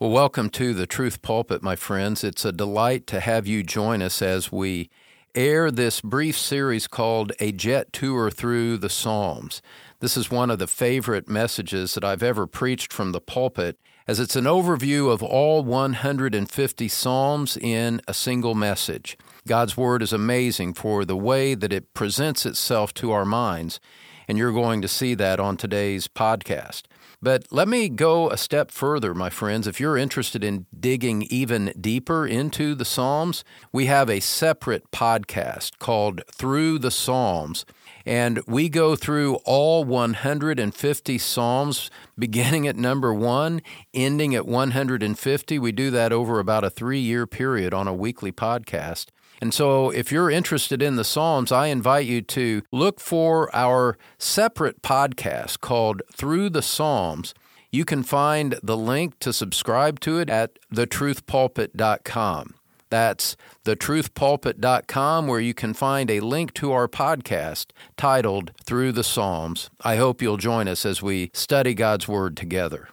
Well, welcome to the Truth Pulpit, my friends. It's a delight to have you join us as we air this brief series called A Jet Tour Through the Psalms. This is one of the favorite messages that I've ever preached from the pulpit, as it's an overview of all 150 Psalms in a single message. God's Word is amazing for the way that it presents itself to our minds, and you're going to see that on today's podcast. But let me go a step further, my friends. If you're interested in digging even deeper into the Psalms, we have a separate podcast called Through the Psalms. And we go through all 150 Psalms, beginning at number one, ending at 150. We do that over about a three year period on a weekly podcast. And so, if you're interested in the Psalms, I invite you to look for our separate podcast called Through the Psalms. You can find the link to subscribe to it at thetruthpulpit.com. That's thetruthpulpit.com, where you can find a link to our podcast titled Through the Psalms. I hope you'll join us as we study God's Word together.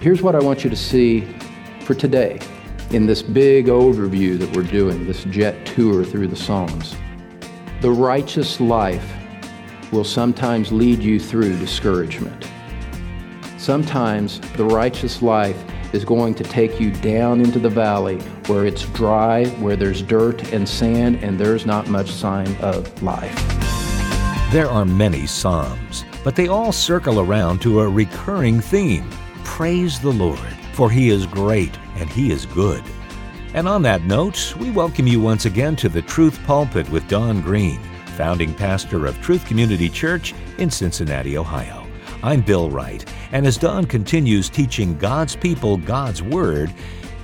Here's what I want you to see for today in this big overview that we're doing, this jet tour through the Psalms. The righteous life will sometimes lead you through discouragement. Sometimes the righteous life is going to take you down into the valley where it's dry, where there's dirt and sand, and there's not much sign of life. There are many Psalms, but they all circle around to a recurring theme Praise the Lord, for He is great and He is good. And on that note, we welcome you once again to the Truth Pulpit with Don Green, founding pastor of Truth Community Church in Cincinnati, Ohio. I'm Bill Wright, and as Don continues teaching God's people God's Word,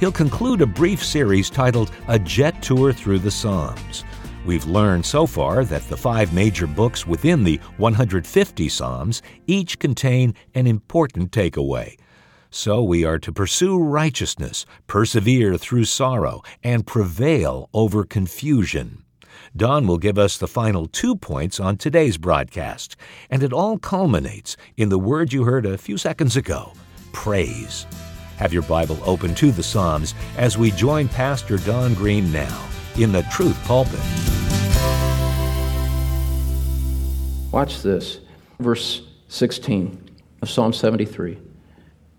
he'll conclude a brief series titled A Jet Tour Through the Psalms. We've learned so far that the five major books within the 150 Psalms each contain an important takeaway. So we are to pursue righteousness, persevere through sorrow, and prevail over confusion. Don will give us the final two points on today's broadcast, and it all culminates in the word you heard a few seconds ago praise. Have your Bible open to the Psalms as we join Pastor Don Green now in the Truth Pulpit. Watch this. Verse 16 of Psalm 73.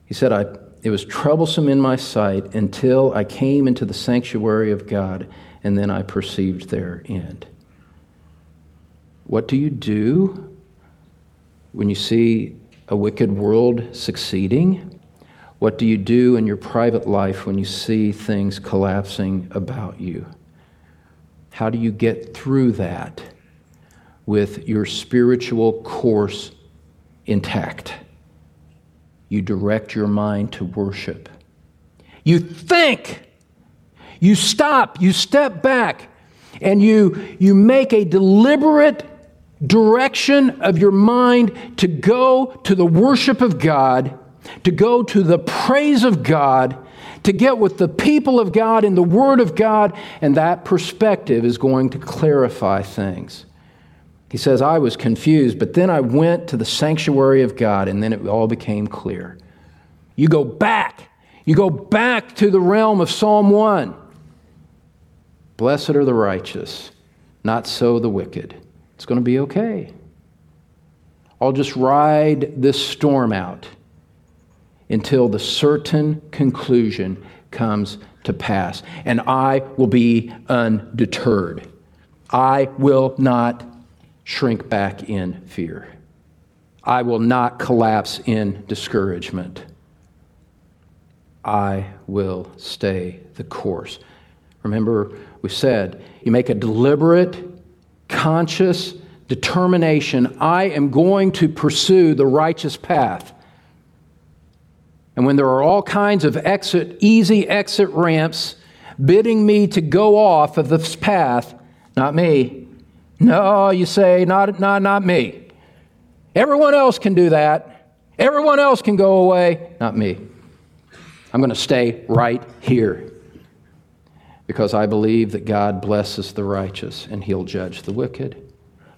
He said, I, It was troublesome in my sight until I came into the sanctuary of God, and then I perceived their end. What do you do when you see a wicked world succeeding? What do you do in your private life when you see things collapsing about you? How do you get through that with your spiritual course intact? You direct your mind to worship. You think, you stop, you step back, and you, you make a deliberate direction of your mind to go to the worship of God, to go to the praise of God, to get with the people of God in the Word of God, and that perspective is going to clarify things. He says, I was confused, but then I went to the sanctuary of God, and then it all became clear. You go back. You go back to the realm of Psalm 1. Blessed are the righteous, not so the wicked. It's going to be okay. I'll just ride this storm out until the certain conclusion comes to pass, and I will be undeterred. I will not shrink back in fear. I will not collapse in discouragement. I will stay the course. Remember, we said you make a deliberate, conscious determination I am going to pursue the righteous path. And when there are all kinds of exit, easy exit ramps bidding me to go off of this path, not me, no, you say, not, not, not me. Everyone else can do that. Everyone else can go away, not me. I'm going to stay right here because I believe that God blesses the righteous and he'll judge the wicked.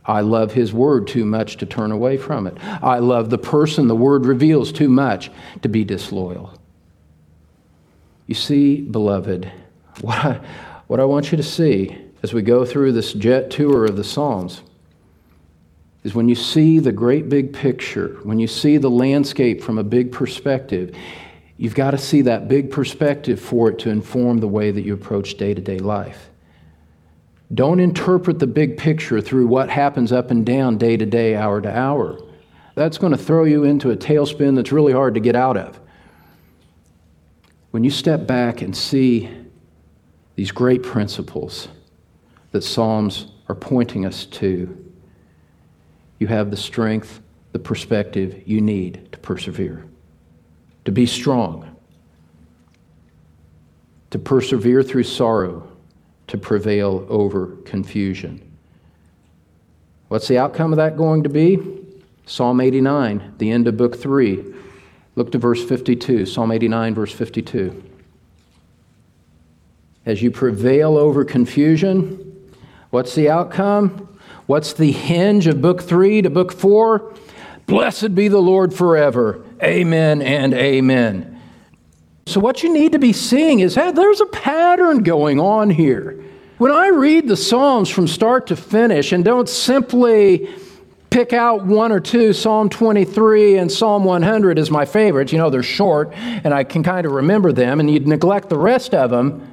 I love his word too much to turn away from it. I love the person the word reveals too much to be disloyal. You see, beloved, what I, what I want you to see as we go through this jet tour of the Psalms is when you see the great big picture, when you see the landscape from a big perspective, you've got to see that big perspective for it to inform the way that you approach day to day life. Don't interpret the big picture through what happens up and down day to day, hour to hour. That's going to throw you into a tailspin that's really hard to get out of. When you step back and see these great principles that Psalms are pointing us to, you have the strength, the perspective you need to persevere, to be strong, to persevere through sorrow, to prevail over confusion. What's the outcome of that going to be? Psalm 89, the end of book 3. Look to verse 52, Psalm 89, verse 52. As you prevail over confusion, what's the outcome? What's the hinge of book three to book four? Blessed be the Lord forever. Amen and amen. So, what you need to be seeing is hey, there's a pattern going on here. When I read the Psalms from start to finish and don't simply pick out one or two, Psalm 23 and Psalm 100 is my favorites. You know, they're short and I can kind of remember them, and you'd neglect the rest of them.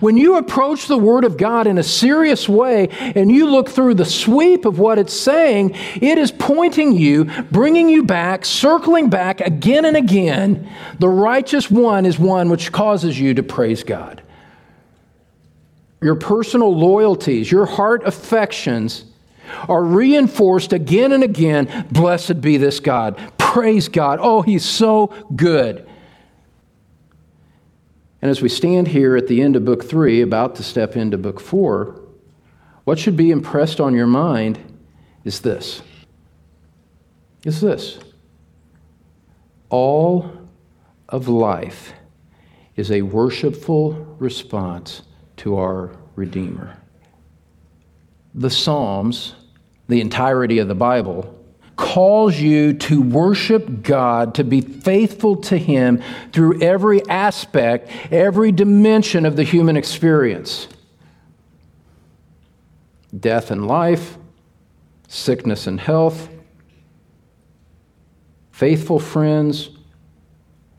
When you approach the Word of God in a serious way and you look through the sweep of what it's saying, it is pointing you, bringing you back, circling back again and again. The righteous one is one which causes you to praise God. Your personal loyalties, your heart affections are reinforced again and again. Blessed be this God. Praise God. Oh, He's so good. And as we stand here at the end of book three, about to step into book four, what should be impressed on your mind is this. Is this. All of life is a worshipful response to our Redeemer. The Psalms, the entirety of the Bible, calls you to worship God, to be faithful to Him through every aspect, every dimension of the human experience death and life, sickness and health, faithful friends,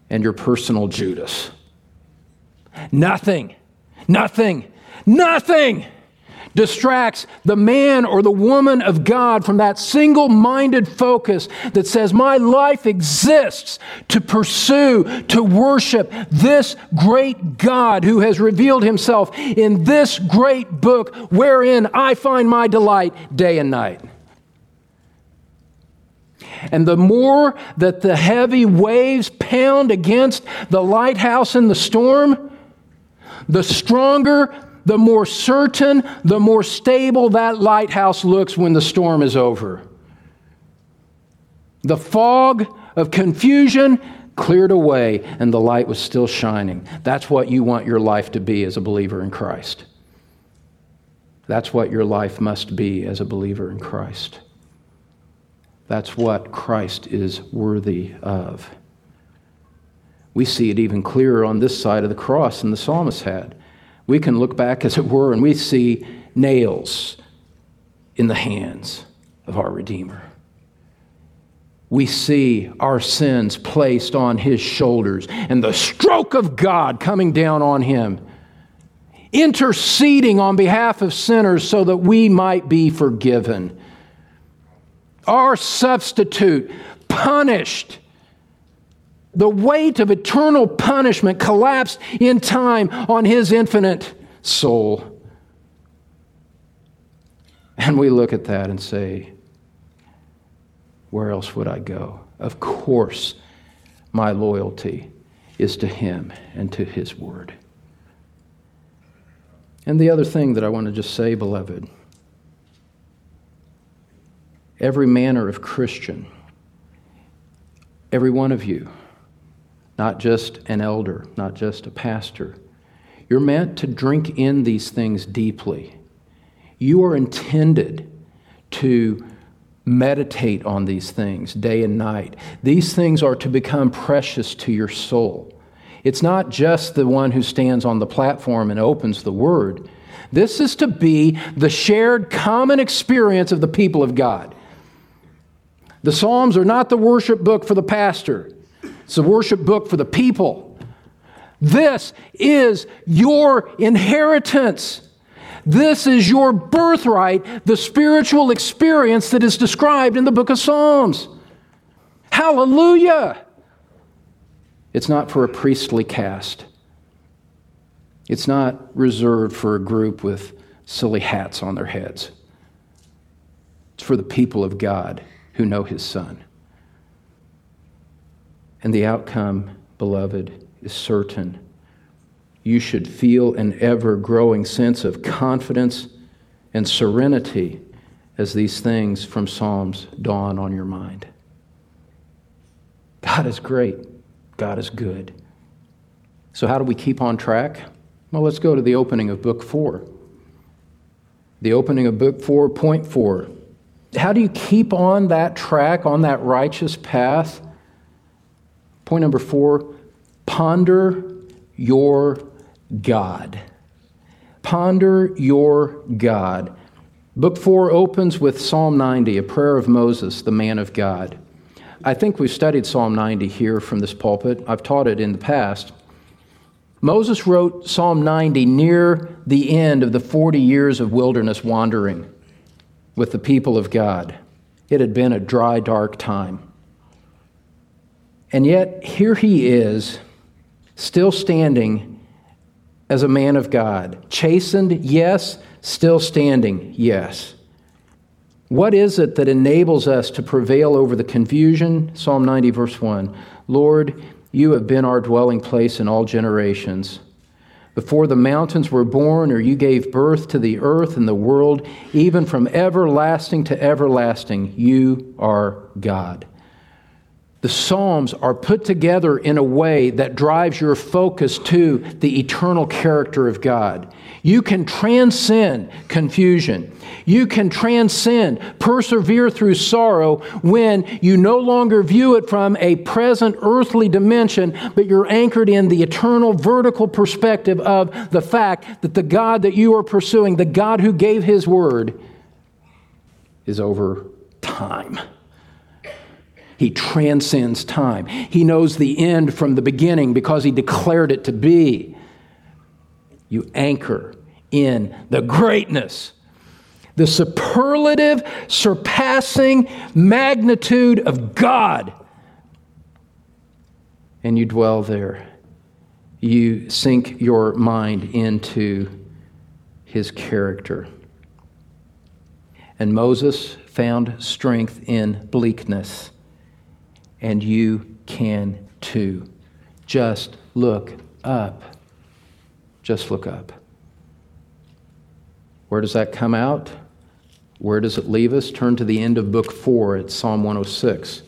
and your personal Judas. Nothing, nothing, nothing distracts the man or the woman of God from that single minded focus that says, My life exists to pursue, to worship this great God who has revealed himself in this great book wherein I find my delight day and night. And the more that the heavy waves pound against the lighthouse in the storm, the stronger the more certain, the more stable that lighthouse looks when the storm is over. The fog of confusion cleared away and the light was still shining. That's what you want your life to be as a believer in Christ. That's what your life must be as a believer in Christ. That's what Christ is worthy of. We see it even clearer on this side of the cross than the psalmist had we can look back, as it were, and we see nails in the hands of our Redeemer. We see our sins placed on his shoulders and the stroke of God coming down on him, interceding on behalf of sinners so that we might be forgiven. Our substitute, punished the weight of eternal punishment collapsed in time on his infinite soul. And we look at that and say, Where else would I go? Of course, my loyalty is to him and to his word. And the other thing that I want to just say, beloved, every manner of Christian, every one of you, not just an elder, not just a pastor. You're meant to drink in these things deeply. You are intended to meditate on these things day and night. These things are to become precious to your soul. It's not just the one who stands on the platform and opens the word. This is to be the shared common experience of the people of God. The Psalms are not the worship book for the pastor, it's a worship book for the people. This is your inheritance. This is your birthright, the spiritual experience that is described in the book of Psalms. Hallelujah! It's not for a priestly caste. It's not reserved for a group with silly hats on their heads. It's for the people of God who know His Son. And the outcome, beloved, is certain you should feel an ever growing sense of confidence and serenity as these things from Psalms dawn on your mind. God is great, God is good. So, how do we keep on track? Well, let's go to the opening of Book 4. The opening of Book 4, point 4. How do you keep on that track, on that righteous path? Point number 4 ponder your God. Ponder your God. Book 4 opens with Psalm 90, a prayer of Moses, the man of God. I think we've studied Psalm 90 here from this pulpit. I've taught it in the past. Moses wrote Psalm 90 near the end of the 40 years of wilderness wandering with the people of God. It had been a dry, dark time. And yet, here he is, still standing as a man of God. Chastened, yes. Still standing, yes. What is it that enables us to prevail over the confusion? Psalm 90, verse 1. Lord, you have been our dwelling place in all generations. Before the mountains were born, or you gave birth to the earth and the world, even from everlasting to everlasting, you are God the Psalms are put together in a way that drives your focus to the eternal character of God. You can transcend confusion. You can transcend, persevere through sorrow when you no longer view it from a present earthly dimension, but you're anchored in the eternal vertical perspective of the fact that the God that you are pursuing, the God who gave his word, is over time. He transcends time. He knows the end from the beginning because he declared it to be. You anchor in the greatness, the superlative, surpassing magnitude of God. And you dwell there. You sink your mind into his character. And Moses found strength in bleakness and you can too. Just look up. Just look up. Where does that come out? Where does it leave us? Turn to the end of book 4 at Psalm 106,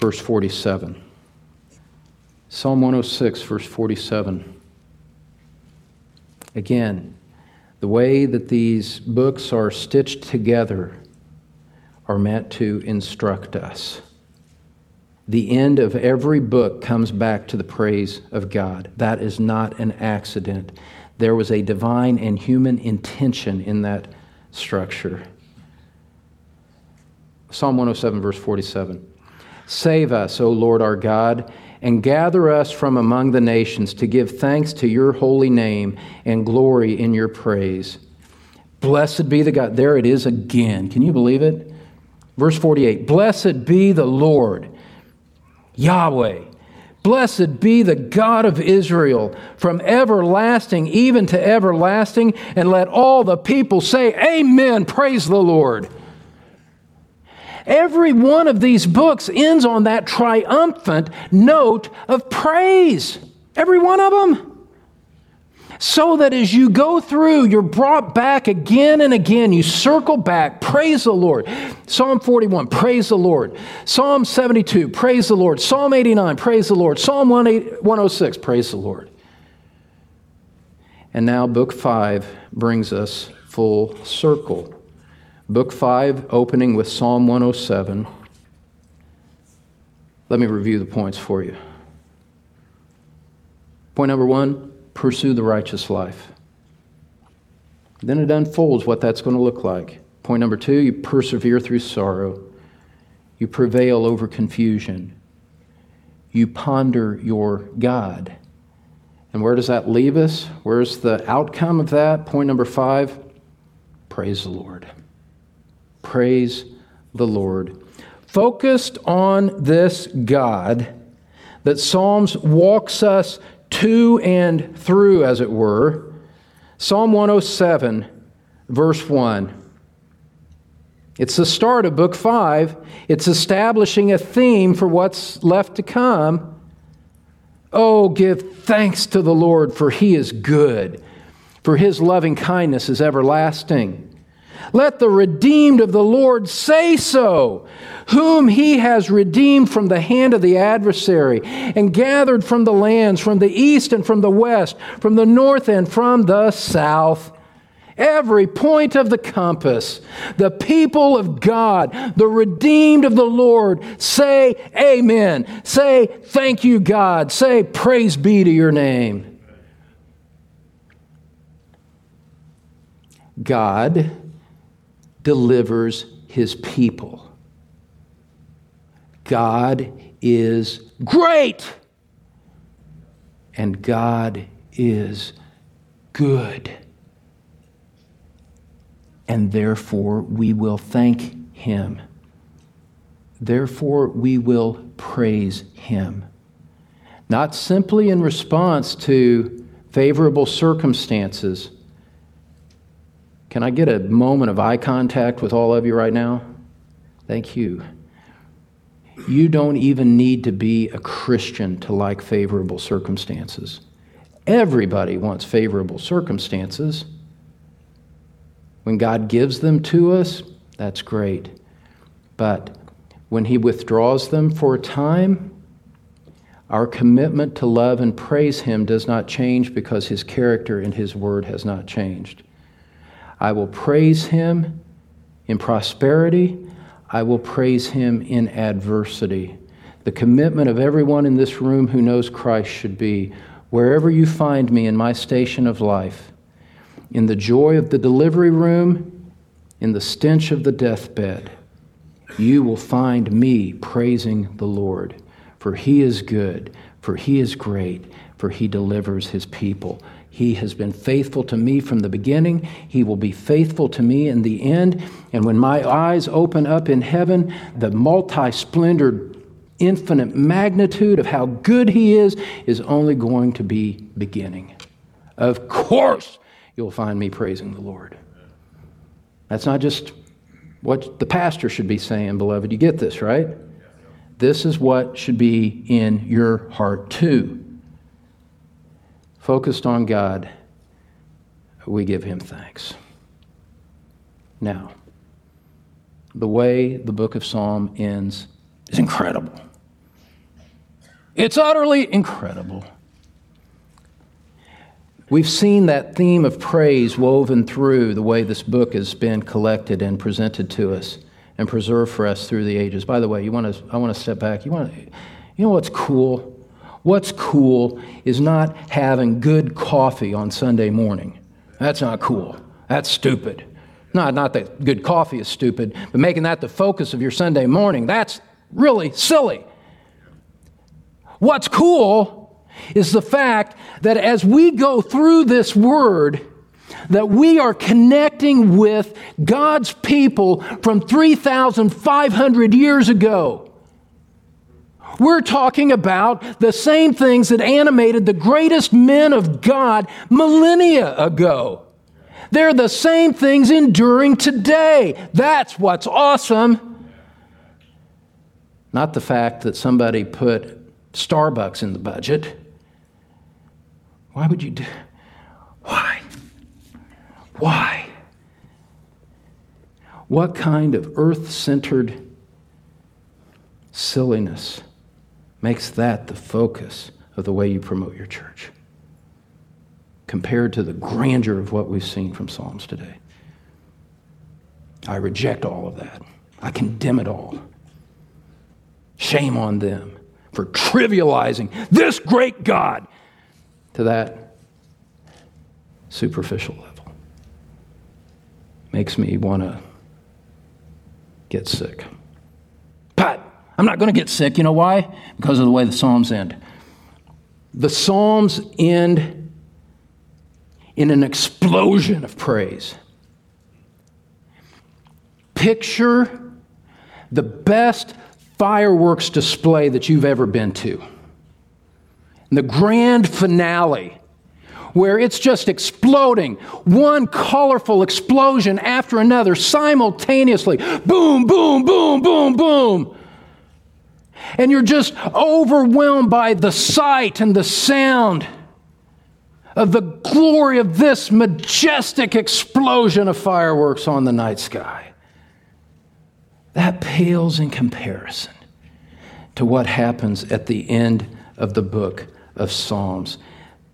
verse 47. Psalm 106, verse 47. Again, the way that these books are stitched together are meant to instruct us. The end of every book comes back to the praise of God. That is not an accident. There was a divine and human intention in that structure. Psalm 107, verse 47. Save us, O Lord our God, and gather us from among the nations to give thanks to your holy name and glory in your praise. Blessed be the God. There it is again. Can you believe it? Verse 48 Blessed be the Lord Yahweh. Blessed be the God of Israel from everlasting even to everlasting, and let all the people say, Amen. Praise the Lord. Every one of these books ends on that triumphant note of praise. Every one of them so that as you go through, you're brought back again and again. You circle back. Praise the Lord. Psalm 41, praise the Lord. Psalm 72, praise the Lord. Psalm 89, praise the Lord. Psalm 106, praise the Lord. And now, Book 5 brings us full circle. Book 5, opening with Psalm 107. Let me review the points for you. Point number one pursue the righteous life. Then it unfolds what that's going to look like. Point number two you persevere through sorrow, you prevail over confusion, you ponder your God. And where does that leave us? Where's the outcome of that? Point number five praise the Lord. Praise the Lord. Focused on this God that Psalms walks us to and through, as it were. Psalm 107, verse 1. It's the start of book 5. It's establishing a theme for what's left to come. Oh, give thanks to the Lord, for he is good, for his loving kindness is everlasting. Let the redeemed of the Lord say so, whom he has redeemed from the hand of the adversary, and gathered from the lands, from the east and from the west, from the north and from the south. Every point of the compass, the people of God, the redeemed of the Lord, say amen. Say thank you, God. Say praise be to your name. God delivers his people. God is great, and God is good. And therefore, we will thank him. Therefore, we will praise him. Not simply in response to favorable circumstances can I get a moment of eye contact with all of you right now? Thank you. You don't even need to be a Christian to like favorable circumstances. Everybody wants favorable circumstances. When God gives them to us, that's great. But when He withdraws them for a time, our commitment to love and praise Him does not change because His character and His word has not changed. I will praise him in prosperity. I will praise him in adversity. The commitment of everyone in this room who knows Christ should be wherever you find me in my station of life, in the joy of the delivery room, in the stench of the deathbed, you will find me praising the Lord. For he is good, for he is great, for he delivers his people. He has been faithful to me from the beginning. He will be faithful to me in the end. And when my eyes open up in heaven, the multi splendored, infinite magnitude of how good He is is only going to be beginning. Of course, you'll find me praising the Lord. That's not just what the pastor should be saying, beloved. You get this, right? This is what should be in your heart, too focused on God, we give him thanks. Now, the way the book of Psalm ends is incredible. It's utterly incredible. We've seen that theme of praise woven through the way this book has been collected and presented to us and preserved for us through the ages. By the way, you want to, I want to step back. You, want to, you know what's cool? What's cool is not having good coffee on Sunday morning. That's not cool. That's stupid. Not, not that good coffee is stupid, but making that the focus of your Sunday morning, that's really silly. What's cool is the fact that as we go through this word, that we are connecting with God's people from 3,500 years ago. We're talking about the same things that animated the greatest men of God millennia ago. They're the same things enduring today. That's what's awesome. Not the fact that somebody put Starbucks in the budget. Why would you do? Why? Why? What kind of earth centered silliness makes that the focus of the way you promote your church compared to the grandeur of what we've seen from Psalms today. I reject all of that. I condemn it all. Shame on them for trivializing this great God to that superficial level. Makes me want to get sick. I'm not going to get sick. You know why? Because of the way the Psalms end. The Psalms end in an explosion of praise. Picture the best fireworks display that you've ever been to. And the grand finale, where it's just exploding, one colorful explosion after another simultaneously. Boom, boom, boom, boom, boom. And you're just overwhelmed by the sight and the sound of the glory of this majestic explosion of fireworks on the night sky. That pales in comparison to what happens at the end of the book of Psalms.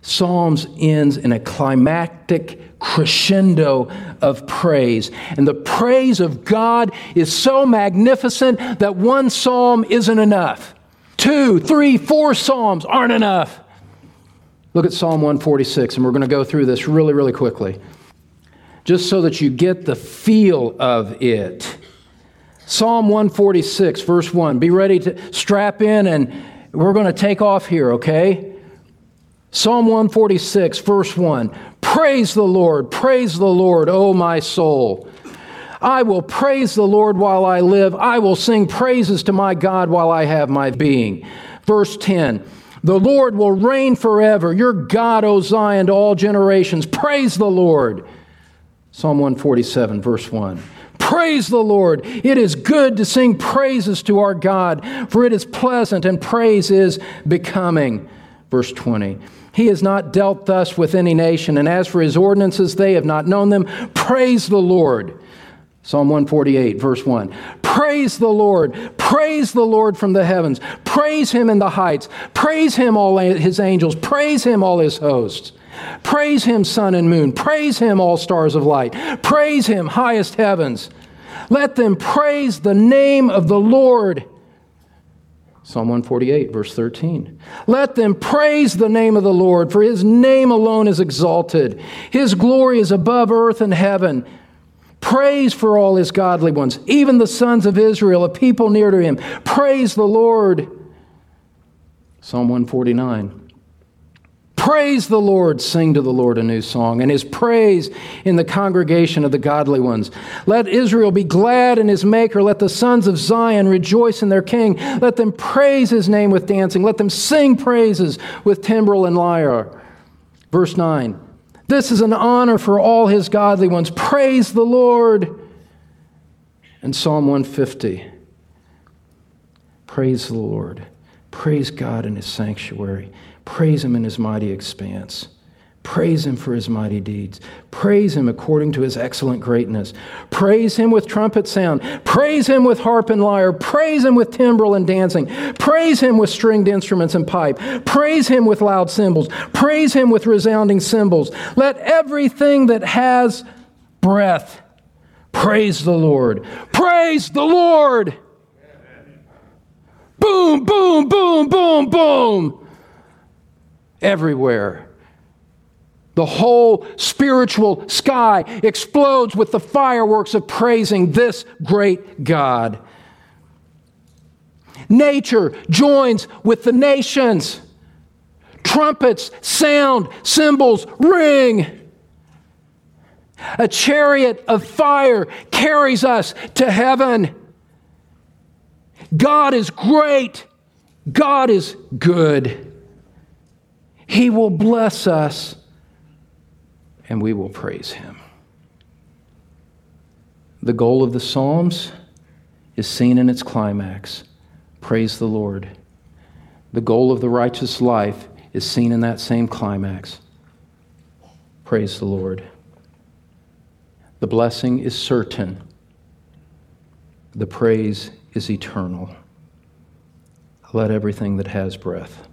Psalms ends in a climactic crescendo of praise. And the praise of God is so magnificent that one psalm isn't enough. Two, three, four psalms aren't enough. Look at Psalm 146, and we're going to go through this really, really quickly, just so that you get the feel of it. Psalm 146, verse 1. Be ready to strap in, and we're going to take off here, okay? Psalm 146, verse 1. Praise the Lord, praise the Lord, O my soul. I will praise the Lord while I live. I will sing praises to my God while I have my being. Verse 10. The Lord will reign forever. Your God, O Zion, to all generations. Praise the Lord. Psalm 147, verse 1. Praise the Lord. It is good to sing praises to our God, for it is pleasant and praise is becoming. Verse 20. He has not dealt thus with any nation, and as for his ordinances, they have not known them. Praise the Lord. Psalm 148, verse 1. Praise the Lord. Praise the Lord from the heavens. Praise him in the heights. Praise him, all his angels. Praise him, all his hosts. Praise him, sun and moon. Praise him, all stars of light. Praise him, highest heavens. Let them praise the name of the Lord. Psalm 148, verse 13. Let them praise the name of the Lord, for his name alone is exalted. His glory is above earth and heaven. Praise for all his godly ones, even the sons of Israel, a people near to him. Praise the Lord. Psalm 149. Praise the Lord, sing to the Lord a new song, and his praise in the congregation of the godly ones. Let Israel be glad in his maker. Let the sons of Zion rejoice in their king. Let them praise his name with dancing. Let them sing praises with timbrel and lyre. Verse 9 This is an honor for all his godly ones. Praise the Lord. And Psalm 150 Praise the Lord. Praise God in his sanctuary. Praise him in his mighty expanse. Praise him for his mighty deeds. Praise him according to his excellent greatness. Praise him with trumpet sound. Praise him with harp and lyre. Praise him with timbrel and dancing. Praise him with stringed instruments and pipe. Praise him with loud cymbals. Praise him with resounding cymbals. Let everything that has breath praise the Lord. Praise the Lord. Boom, boom, boom, boom, boom everywhere. The whole spiritual sky explodes with the fireworks of praising this great God. Nature joins with the nations. Trumpets sound, cymbals ring. A chariot of fire carries us to heaven. God is great. God is good. He will bless us and we will praise Him. The goal of the Psalms is seen in its climax praise the Lord. The goal of the righteous life is seen in that same climax praise the Lord. The blessing is certain, the praise is eternal. Let everything that has breath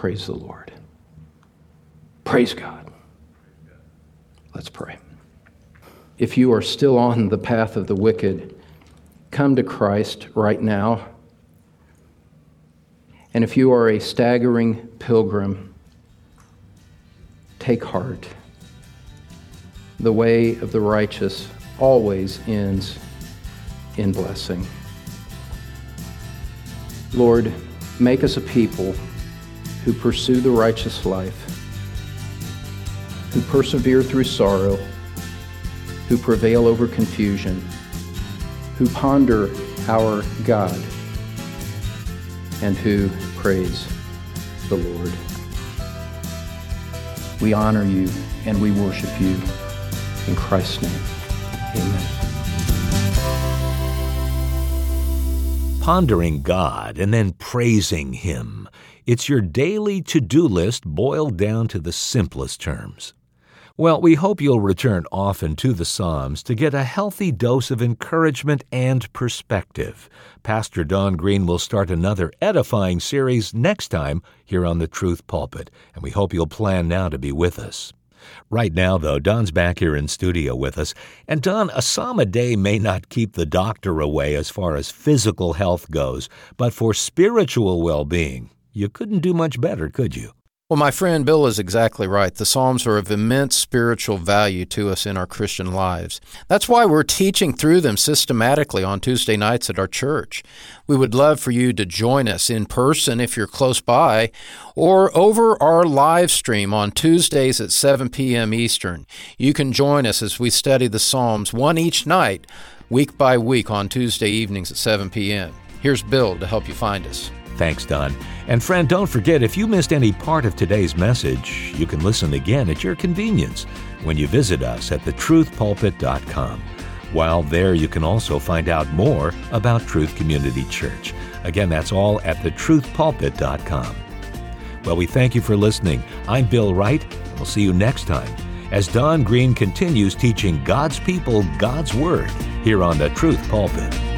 Praise the Lord. Praise God. Let's pray. If you are still on the path of the wicked, come to Christ right now. And if you are a staggering pilgrim, take heart. The way of the righteous always ends in blessing. Lord, make us a people who pursue the righteous life, who persevere through sorrow, who prevail over confusion, who ponder our God, and who praise the Lord. We honor you and we worship you. In Christ's name, amen. Pondering God and then praising Him. It's your daily to do list boiled down to the simplest terms. Well, we hope you'll return often to the Psalms to get a healthy dose of encouragement and perspective. Pastor Don Green will start another edifying series next time here on the Truth Pulpit, and we hope you'll plan now to be with us. Right now, though, Don's back here in studio with us. And Don, a psalm a day may not keep the doctor away as far as physical health goes, but for spiritual well being, you couldn't do much better, could you? Well, my friend Bill is exactly right. The Psalms are of immense spiritual value to us in our Christian lives. That's why we're teaching through them systematically on Tuesday nights at our church. We would love for you to join us in person if you're close by, or over our live stream on Tuesdays at 7 p.m. Eastern. You can join us as we study the Psalms, one each night, week by week on Tuesday evenings at 7 p.m. Here's Bill to help you find us. Thanks, Don. And friend, don't forget if you missed any part of today's message, you can listen again at your convenience when you visit us at thetruthpulpit.com. While there, you can also find out more about Truth Community Church. Again, that's all at thetruthpulpit.com. Well, we thank you for listening. I'm Bill Wright, and we'll see you next time as Don Green continues teaching God's people God's Word here on the Truth Pulpit.